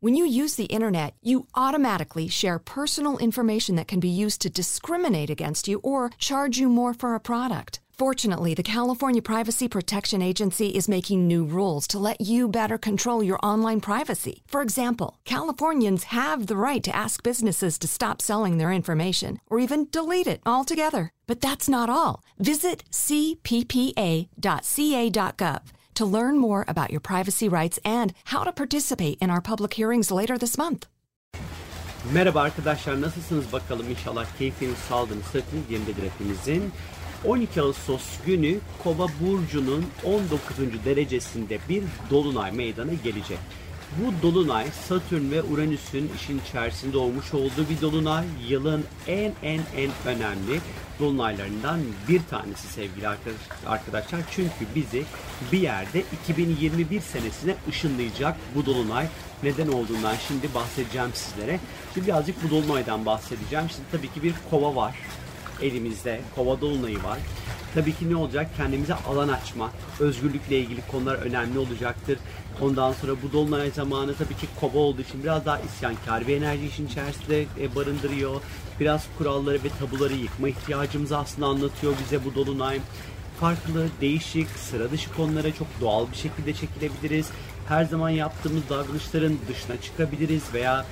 When you use the internet, you automatically share personal information that can be used to discriminate against you or charge you more for a product. Fortunately, the California Privacy Protection Agency is making new rules to let you better control your online privacy. For example, Californians have the right to ask businesses to stop selling their information or even delete it altogether. But that's not all. Visit cppa.ca.gov to learn more about your privacy rights and how to participate in our public hearings later this month. Merhaba arkadaşlar nasılsınız bakalım inşallah keyfiniz sağlığınız sıhhatiniz yerindedir hepimizin. 12 Ağustos günü Kova burcunun 19. derecesinde bir dolunay meydana gelecek. Bu dolunay Satürn ve Uranüs'ün işin içerisinde olmuş olduğu bir dolunay. Yılın en en en önemli dolunaylarından bir tanesi sevgili arkadaşlar. Çünkü bizi bir yerde 2021 senesine ışınlayacak bu dolunay. Neden olduğundan şimdi bahsedeceğim sizlere. Şimdi birazcık bu dolunaydan bahsedeceğim. Şimdi tabii ki bir kova var elimizde. Kova dolunayı var. Tabii ki ne olacak? Kendimize alan açma, özgürlükle ilgili konular önemli olacaktır. Ondan sonra bu dolunay zamanı tabii ki kova olduğu için biraz daha isyankar bir enerji işin içerisinde e, barındırıyor. Biraz kuralları ve tabuları yıkma ihtiyacımızı aslında anlatıyor bize bu dolunay. Farklı, değişik, sıra dışı konulara çok doğal bir şekilde çekilebiliriz. Her zaman yaptığımız davranışların dışına çıkabiliriz veya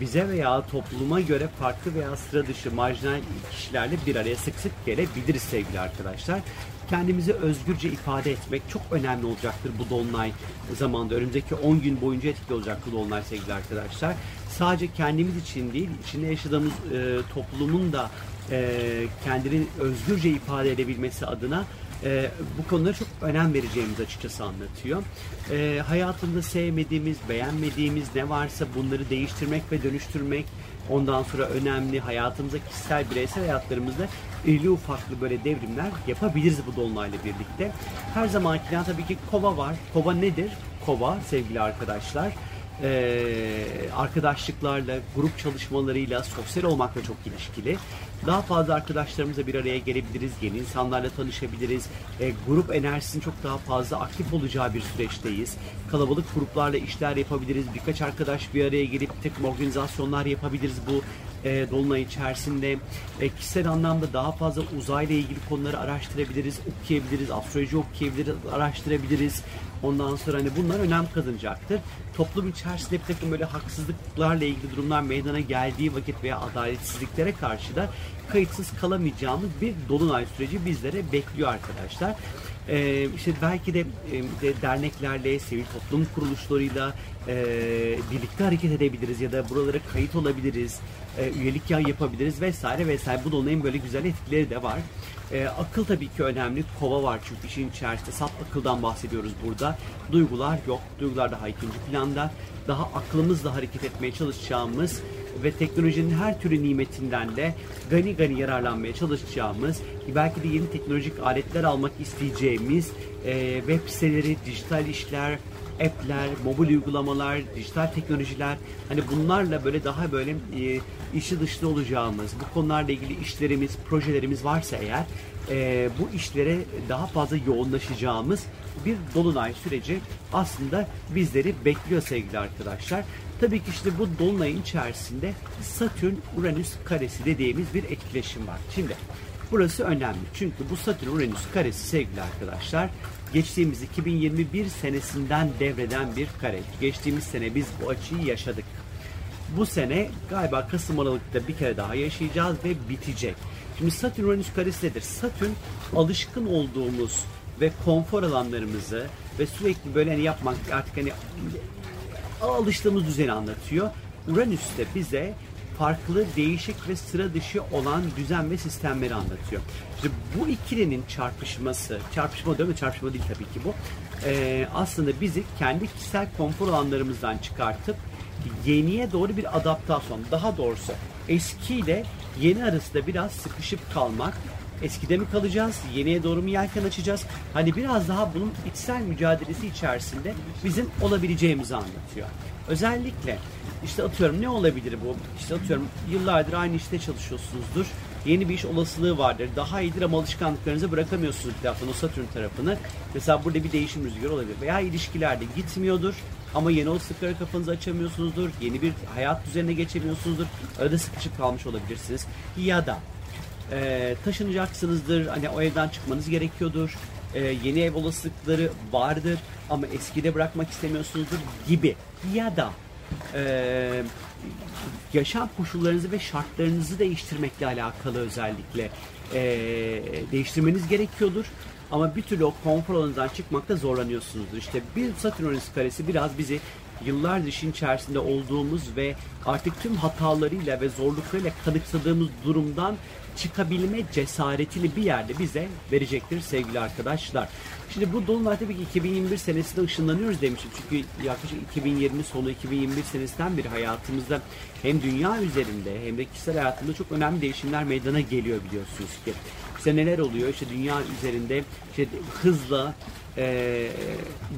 bize veya topluma göre farklı veya sıra dışı marjinal kişilerle bir araya sık sık gelebiliriz sevgili arkadaşlar. Kendimizi özgürce ifade etmek çok önemli olacaktır bu dolunay zamanda. Önümüzdeki 10 gün boyunca etkili olacak bu dolunay sevgili arkadaşlar. Sadece kendimiz için değil, içinde yaşadığımız e, toplumun da e, kendini özgürce ifade edebilmesi adına e, bu konulara çok önem vereceğimiz açıkçası anlatıyor. E, hayatında sevmediğimiz, beğenmediğimiz ne varsa bunları değiştirmek ve dönüştürmek ondan sonra önemli. Hayatımızda kişisel, bireysel hayatlarımızda irili ufaklı böyle devrimler yapabiliriz bu dolunayla birlikte. Her zamankinden tabii ki kova var. Kova nedir? Kova sevgili arkadaşlar e, arkadaşlıklarla, grup çalışmalarıyla, sosyal olmakla çok ilişkili. Daha fazla arkadaşlarımızla bir araya gelebiliriz, yeni insanlarla tanışabiliriz. E, grup enerjisinin çok daha fazla aktif olacağı bir süreçteyiz. Kalabalık gruplarla işler yapabiliriz. Birkaç arkadaş bir araya gelip tek organizasyonlar yapabiliriz bu e, Dolunay içerisinde. E, kişisel anlamda daha fazla uzayla ilgili konuları araştırabiliriz, okuyabiliriz, astroloji okuyabiliriz, araştırabiliriz. Ondan sonra hani bunlar önem kazanacaktır. Toplum içerisinde bir takım böyle haksızlıklarla ilgili durumlar meydana geldiği vakit veya adaletsizliklere karşı da kayıtsız kalamayacağımız bir dolunay süreci bizlere bekliyor arkadaşlar. Ee, işte belki de, e, de derneklerle, sivil toplum kuruluşlarıyla e, birlikte hareket edebiliriz ya da buralara kayıt olabiliriz, e, üyelik yapabiliriz vesaire vesaire. Bu dolunayın böyle güzel etkileri de var. E, akıl tabii ki önemli. Kova var çünkü işin içerisinde. Saf akıldan bahsediyoruz burada. Duygular yok. Duygular daha ikinci planda. Daha aklımızla hareket etmeye çalışacağımız ve teknolojinin her türlü nimetinden de gani gani yararlanmaya çalışacağımız, belki de yeni teknolojik aletler almak isteyeceğimiz e, web siteleri, dijital işler, app'ler, mobil uygulamalar, dijital teknolojiler hani bunlarla böyle daha böyle e, işi dışlı olacağımız, bu konularla ilgili işlerimiz, projelerimiz varsa eğer e, bu işlere daha fazla yoğunlaşacağımız bir dolunay süreci aslında bizleri bekliyor sevgili arkadaşlar. Tabii ki işte bu dolunayın içerisinde Satürn-Uranüs karesi dediğimiz bir etkileşim var. Şimdi burası önemli. Çünkü bu Satürn-Uranüs karesi sevgili arkadaşlar geçtiğimiz 2021 senesinden devreden bir kare. Geçtiğimiz sene biz bu açıyı yaşadık. Bu sene galiba Kasım Aralık'ta bir kere daha yaşayacağız ve bitecek. Şimdi Satürn Uranüs karesi nedir? Satürn alışkın olduğumuz ve konfor alanlarımızı ve sürekli böyle hani yapmak artık hani alıştığımız düzeni anlatıyor. Uranüs de bize farklı, değişik ve sıra dışı olan düzen ve sistemleri anlatıyor. İşte bu ikilinin çarpışması, çarpışma değil mi? Çarpışma değil tabii ki bu. Ee, aslında bizi kendi kişisel konfor alanlarımızdan çıkartıp yeniye doğru bir adaptasyon, daha doğrusu eskiyle yeni arasında biraz sıkışıp kalmak, eskide mi kalacağız, yeniye doğru mu yelken açacağız? Hani biraz daha bunun içsel mücadelesi içerisinde bizim olabileceğimizi anlatıyor. Özellikle işte atıyorum ne olabilir bu? İşte atıyorum yıllardır aynı işte çalışıyorsunuzdur. Yeni bir iş olasılığı vardır. Daha iyidir ama alışkanlıklarınızı bırakamıyorsunuz bir taraftan o Satürn tarafını. Mesela burada bir değişim rüzgarı olabilir. Veya ilişkilerde gitmiyordur. Ama yeni o sıkları kafanızı açamıyorsunuzdur. Yeni bir hayat düzenine geçemiyorsunuzdur. Öyle sıkışıp kalmış olabilirsiniz. Ya da e, taşınacaksınızdır. Hani o evden çıkmanız gerekiyordur. E, yeni ev olasılıkları vardır ama eskide bırakmak istemiyorsunuzdur gibi. Ya da e, yaşam koşullarınızı ve şartlarınızı değiştirmekle alakalı özellikle e, değiştirmeniz gerekiyordur. Ama bir türlü o konfor alanından çıkmakta zorlanıyorsunuzdur. İşte bir Satürn Uranüs karesi biraz bizi yıllardır işin içerisinde olduğumuz ve artık tüm hatalarıyla ve zorluklarıyla kanıksadığımız durumdan çıkabilme cesaretini bir yerde bize verecektir sevgili arkadaşlar. Şimdi bu Dolunay tabii ki 2021 senesinde ışınlanıyoruz demiştim. Çünkü yaklaşık 2020 sonu 2021 senesinden beri hayatımızda hem dünya üzerinde hem de kişisel hayatımızda çok önemli değişimler meydana geliyor biliyorsunuz ki. İşte neler oluyor? İşte dünya üzerinde işte hızla e,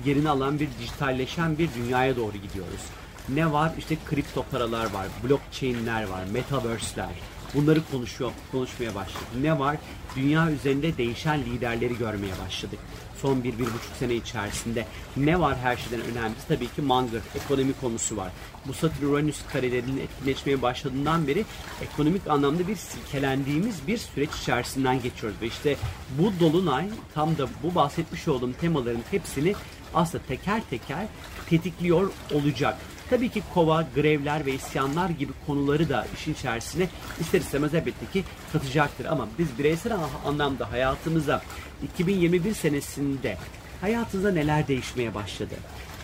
yerini alan bir dijitalleşen bir dünyaya doğru gidiyoruz. Ne var? İşte kripto paralar var, blockchain'ler var, metaverse'ler, Bunları konuşuyor, konuşmaya başladık. Ne var? Dünya üzerinde değişen liderleri görmeye başladık. Son bir, bir buçuk sene içerisinde. Ne var her şeyden önemlisi? Tabii ki Munger, ekonomi konusu var. Bu Satürn-Uranüs karelerinin etkileşmeye başladığından beri ekonomik anlamda bir silkelendiğimiz bir süreç içerisinden geçiyoruz. Ve işte bu Dolunay tam da bu bahsetmiş olduğum temaların hepsini aslında teker teker tetikliyor olacak. Tabii ki kova, grevler ve isyanlar gibi konuları da işin içerisine ister istemez elbette ki katacaktır. Ama biz bireysel anlamda hayatımıza 2021 senesinde hayatınızda neler değişmeye başladı?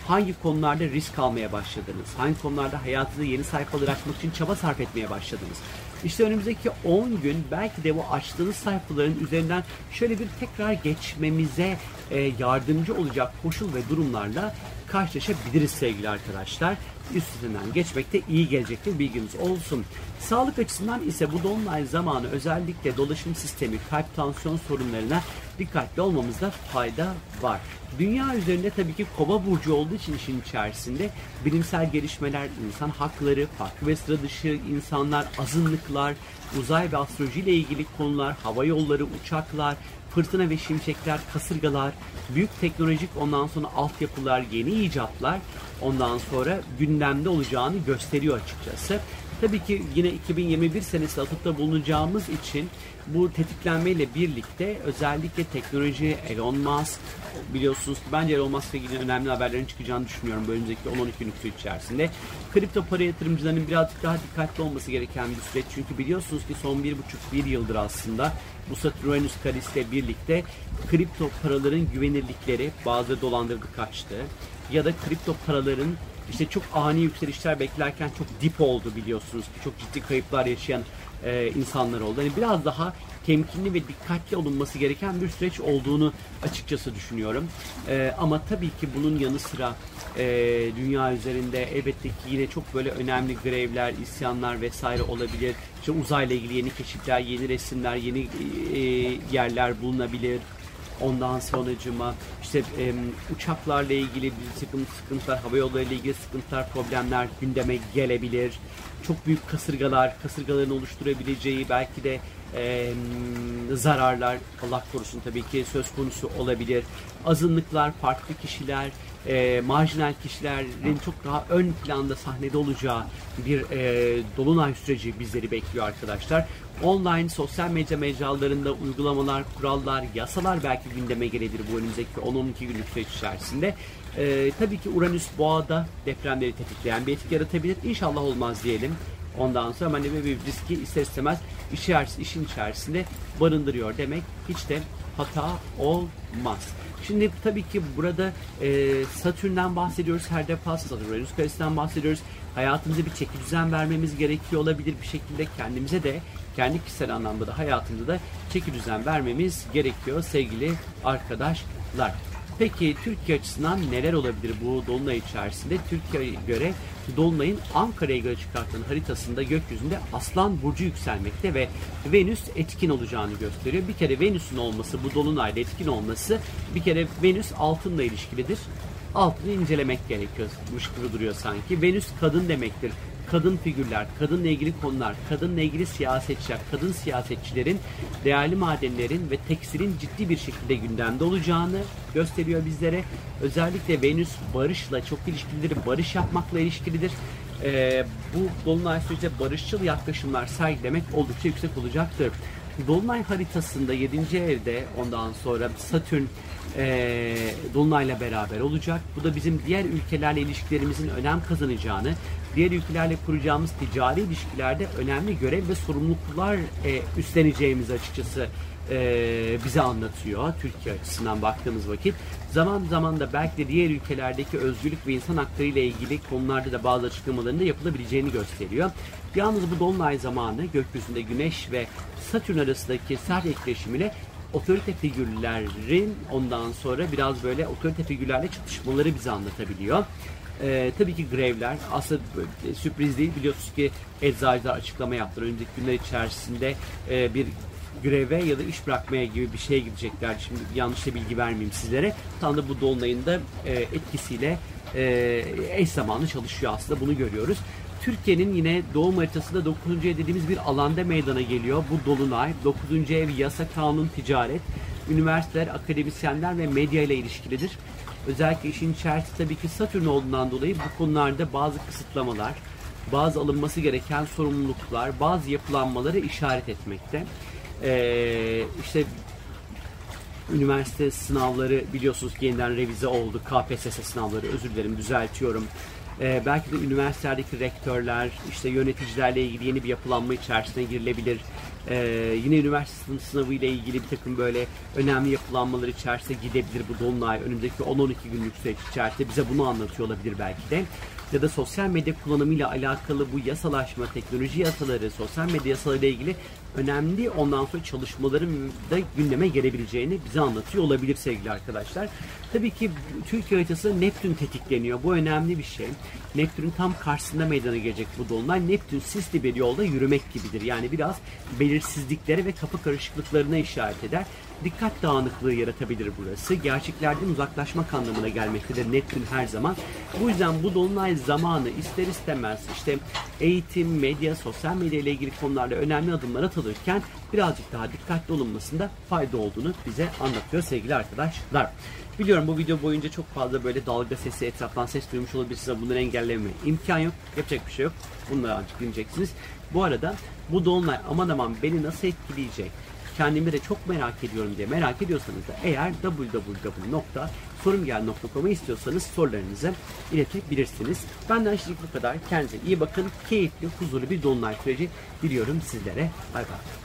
Hangi konularda risk almaya başladınız? Hangi konularda hayatınızda yeni sayfalar açmak için çaba sarf etmeye başladınız? İşte önümüzdeki 10 gün belki de bu açtığınız sayfaların üzerinden şöyle bir tekrar geçmemize e, yardımcı olacak koşul ve durumlarla karşılaşabiliriz sevgili arkadaşlar. Üstünden geçmekte iyi gelecektir bilginiz olsun. Sağlık açısından ise bu dolunay zamanı özellikle dolaşım sistemi, kalp tansiyon sorunlarına dikkatli olmamızda fayda var. Dünya üzerinde tabii ki kova burcu olduğu için işin içerisinde bilimsel gelişmeler, insan hakları, farklı ve sıra dışı insanlar, azınlıklar, uzay ve astroloji ile ilgili konular, hava yolları, uçaklar, fırtına ve şimşekler, kasırgalar, büyük teknolojik ondan sonra altyapılar, yeni icatlar ondan sonra gündemde olacağını gösteriyor açıkçası. Tabii ki yine 2021 senesi atıfta bulunacağımız için bu tetiklenmeyle birlikte özellikle teknoloji, Elon Musk biliyorsunuz ki bence Elon Musk'la ilgili önemli haberlerin çıkacağını düşünüyorum bu önümüzdeki 10-12 günlük süre içerisinde. Kripto para yatırımcılarının birazcık daha dikkatli olması gereken bir süreç. Çünkü biliyorsunuz ki son bir buçuk bir yıldır aslında bu Saturnus karisiyle birlikte kripto paraların güvenirlikleri bazı dolandırdı kaçtı. Ya da kripto paraların işte çok ani yükselişler beklerken çok dip oldu biliyorsunuz. Çok ciddi kayıplar yaşayan e, insanlar oldu. Hani biraz daha temkinli ve dikkatli olunması gereken bir süreç olduğunu açıkçası düşünüyorum. E, ama tabii ki bunun yanı sıra e, dünya üzerinde elbette ki yine çok böyle önemli grevler, isyanlar vesaire olabilir. İşte uzayla ilgili yeni keşifler, yeni resimler, yeni e, yerler bulunabilir. Ondan sonracıma işte e, uçaklarla ilgili bir takım sıkıntılar, hava yolları ile ilgili sıkıntılar, problemler gündeme gelebilir. Çok büyük kasırgalar, kasırgaların oluşturabileceği belki de e, zararlar Allah korusun tabii ki söz konusu olabilir. Azınlıklar, farklı kişiler, e, marjinal kişilerin çok daha ön planda sahnede olacağı bir e, dolunay süreci bizleri bekliyor arkadaşlar. Online sosyal medya mecralarında uygulamalar, kurallar, yasalar belki gündeme gelebilir bu önümüzdeki 10-12 günlük süreç içerisinde. E, tabii ki Uranüs boğada depremleri tetikleyen bir etki yaratabilir. İnşallah olmaz diyelim. Ondan sonra hani bir riski ister istemez işin içerisinde barındırıyor demek hiç de hata olmaz. Şimdi tabii ki burada e, Satürn'den bahsediyoruz her defasında. Satürn Venüs karesinden bahsediyoruz. Hayatımıza bir çeki düzen vermemiz gerekiyor olabilir bir şekilde kendimize de kendi kişisel anlamda da hayatımıza da çeki düzen vermemiz gerekiyor sevgili arkadaşlar. Peki Türkiye açısından neler olabilir bu dolunay içerisinde? Türkiye'ye göre dolunayın Ankara'ya göre çıkartılan haritasında gökyüzünde Aslan burcu yükselmekte ve Venüs etkin olacağını gösteriyor. Bir kere Venüs'ün olması, bu dolunayda etkin olması bir kere Venüs altınla ilişkilidir. Altını incelemek gerekiyormuş gibi duruyor sanki. Venüs kadın demektir kadın figürler, kadınla ilgili konular, kadınla ilgili siyasetçiler, kadın siyasetçilerin değerli madenlerin ve tekstilin ciddi bir şekilde gündemde olacağını gösteriyor bizlere. Özellikle Venüs barışla çok ilişkilidir, barış yapmakla ilişkilidir. Ee, bu Dolunay sürecinde barışçıl yaklaşımlar sergilemek oldukça yüksek olacaktır. Dolunay haritasında 7. evde ondan sonra Satürn e, Dolunay'la beraber olacak. Bu da bizim diğer ülkelerle ilişkilerimizin önem kazanacağını, diğer ülkelerle kuracağımız ticari ilişkilerde önemli görev ve sorumluluklar e, üstleneceğimizi açıkçası e, bize anlatıyor Türkiye açısından baktığımız vakit. Zaman zaman da belki de diğer ülkelerdeki özgürlük ve insan hakları ile ilgili konularda da bazı açıklamaların da yapılabileceğini gösteriyor. Yalnız bu dolunay zamanı gökyüzünde Güneş ve Satürn arasındaki sert etkileşimiyle otorite figürlerin ondan sonra biraz böyle otorite figürlerle çatışmaları bize anlatabiliyor. Ee, tabii ki grevler aslında sürpriz değil biliyorsunuz ki eczacılar açıklama yaptılar önümüzdeki günler içerisinde e, bir greve ya da iş bırakmaya gibi bir şeye gidecekler. Şimdi yanlış da bilgi vermeyeyim sizlere. Tam da bu dolunayın da e, etkisiyle e, eş zamanlı çalışıyor aslında bunu görüyoruz. Türkiye'nin yine doğum haritasında 9. ev dediğimiz bir alanda meydana geliyor. Bu dolunay 9. ev yasa, kanun, ticaret, üniversiteler, akademisyenler ve medya ile ilişkilidir. Özellikle işin içerisinde tabii ki Satürn olduğundan dolayı bu konularda bazı kısıtlamalar, bazı alınması gereken sorumluluklar, bazı yapılanmaları işaret etmekte. Ee, işte üniversite sınavları biliyorsunuz ki yeniden revize oldu. KPSS sınavları özür dilerim düzeltiyorum. Ee, belki de üniversitelerdeki rektörler, işte yöneticilerle ilgili yeni bir yapılanma içerisine girilebilir. Ee, yine üniversite sınavı ile ilgili bir takım böyle önemli yapılanmalar içerisine gidebilir bu dolunay. Önümüzdeki 10-12 günlük süreç içerisinde bize bunu anlatıyor olabilir belki de ya da sosyal medya kullanımıyla alakalı bu yasalaşma, teknoloji yasaları, sosyal medya yasaları ile ilgili önemli ondan sonra çalışmaların da gündeme gelebileceğini bize anlatıyor olabilir sevgili arkadaşlar. Tabii ki Türkiye haritası Neptün tetikleniyor. Bu önemli bir şey. Neptün'ün tam karşısında meydana gelecek bu dolunay. Neptün sisli bir yolda yürümek gibidir. Yani biraz belirsizliklere ve kapı karışıklıklarına işaret eder dikkat dağınıklığı yaratabilir burası. Gerçeklerden uzaklaşmak anlamına gelmektedir Neptün her zaman. Bu yüzden bu dolunay zamanı ister istemez işte eğitim, medya, sosyal medya ile ilgili konularda önemli adımlar atılırken birazcık daha dikkatli olunmasında fayda olduğunu bize anlatıyor sevgili arkadaşlar. Biliyorum bu video boyunca çok fazla böyle dalga sesi, etraftan ses duymuş olabilirsiniz ama bunları engelleme imkan yok. Yapacak bir şey yok. Bunları ancak dinleyeceksiniz. Bu arada bu dolunay aman aman beni nasıl etkileyecek? kendimi de çok merak ediyorum diye merak ediyorsanız da eğer www.sorumgel.com'a istiyorsanız sorularınızı iletebilirsiniz. Benden şimdilik bu kadar. Kendinize iyi bakın. Keyifli, huzurlu bir dolunay süreci diliyorum sizlere. Bay bay.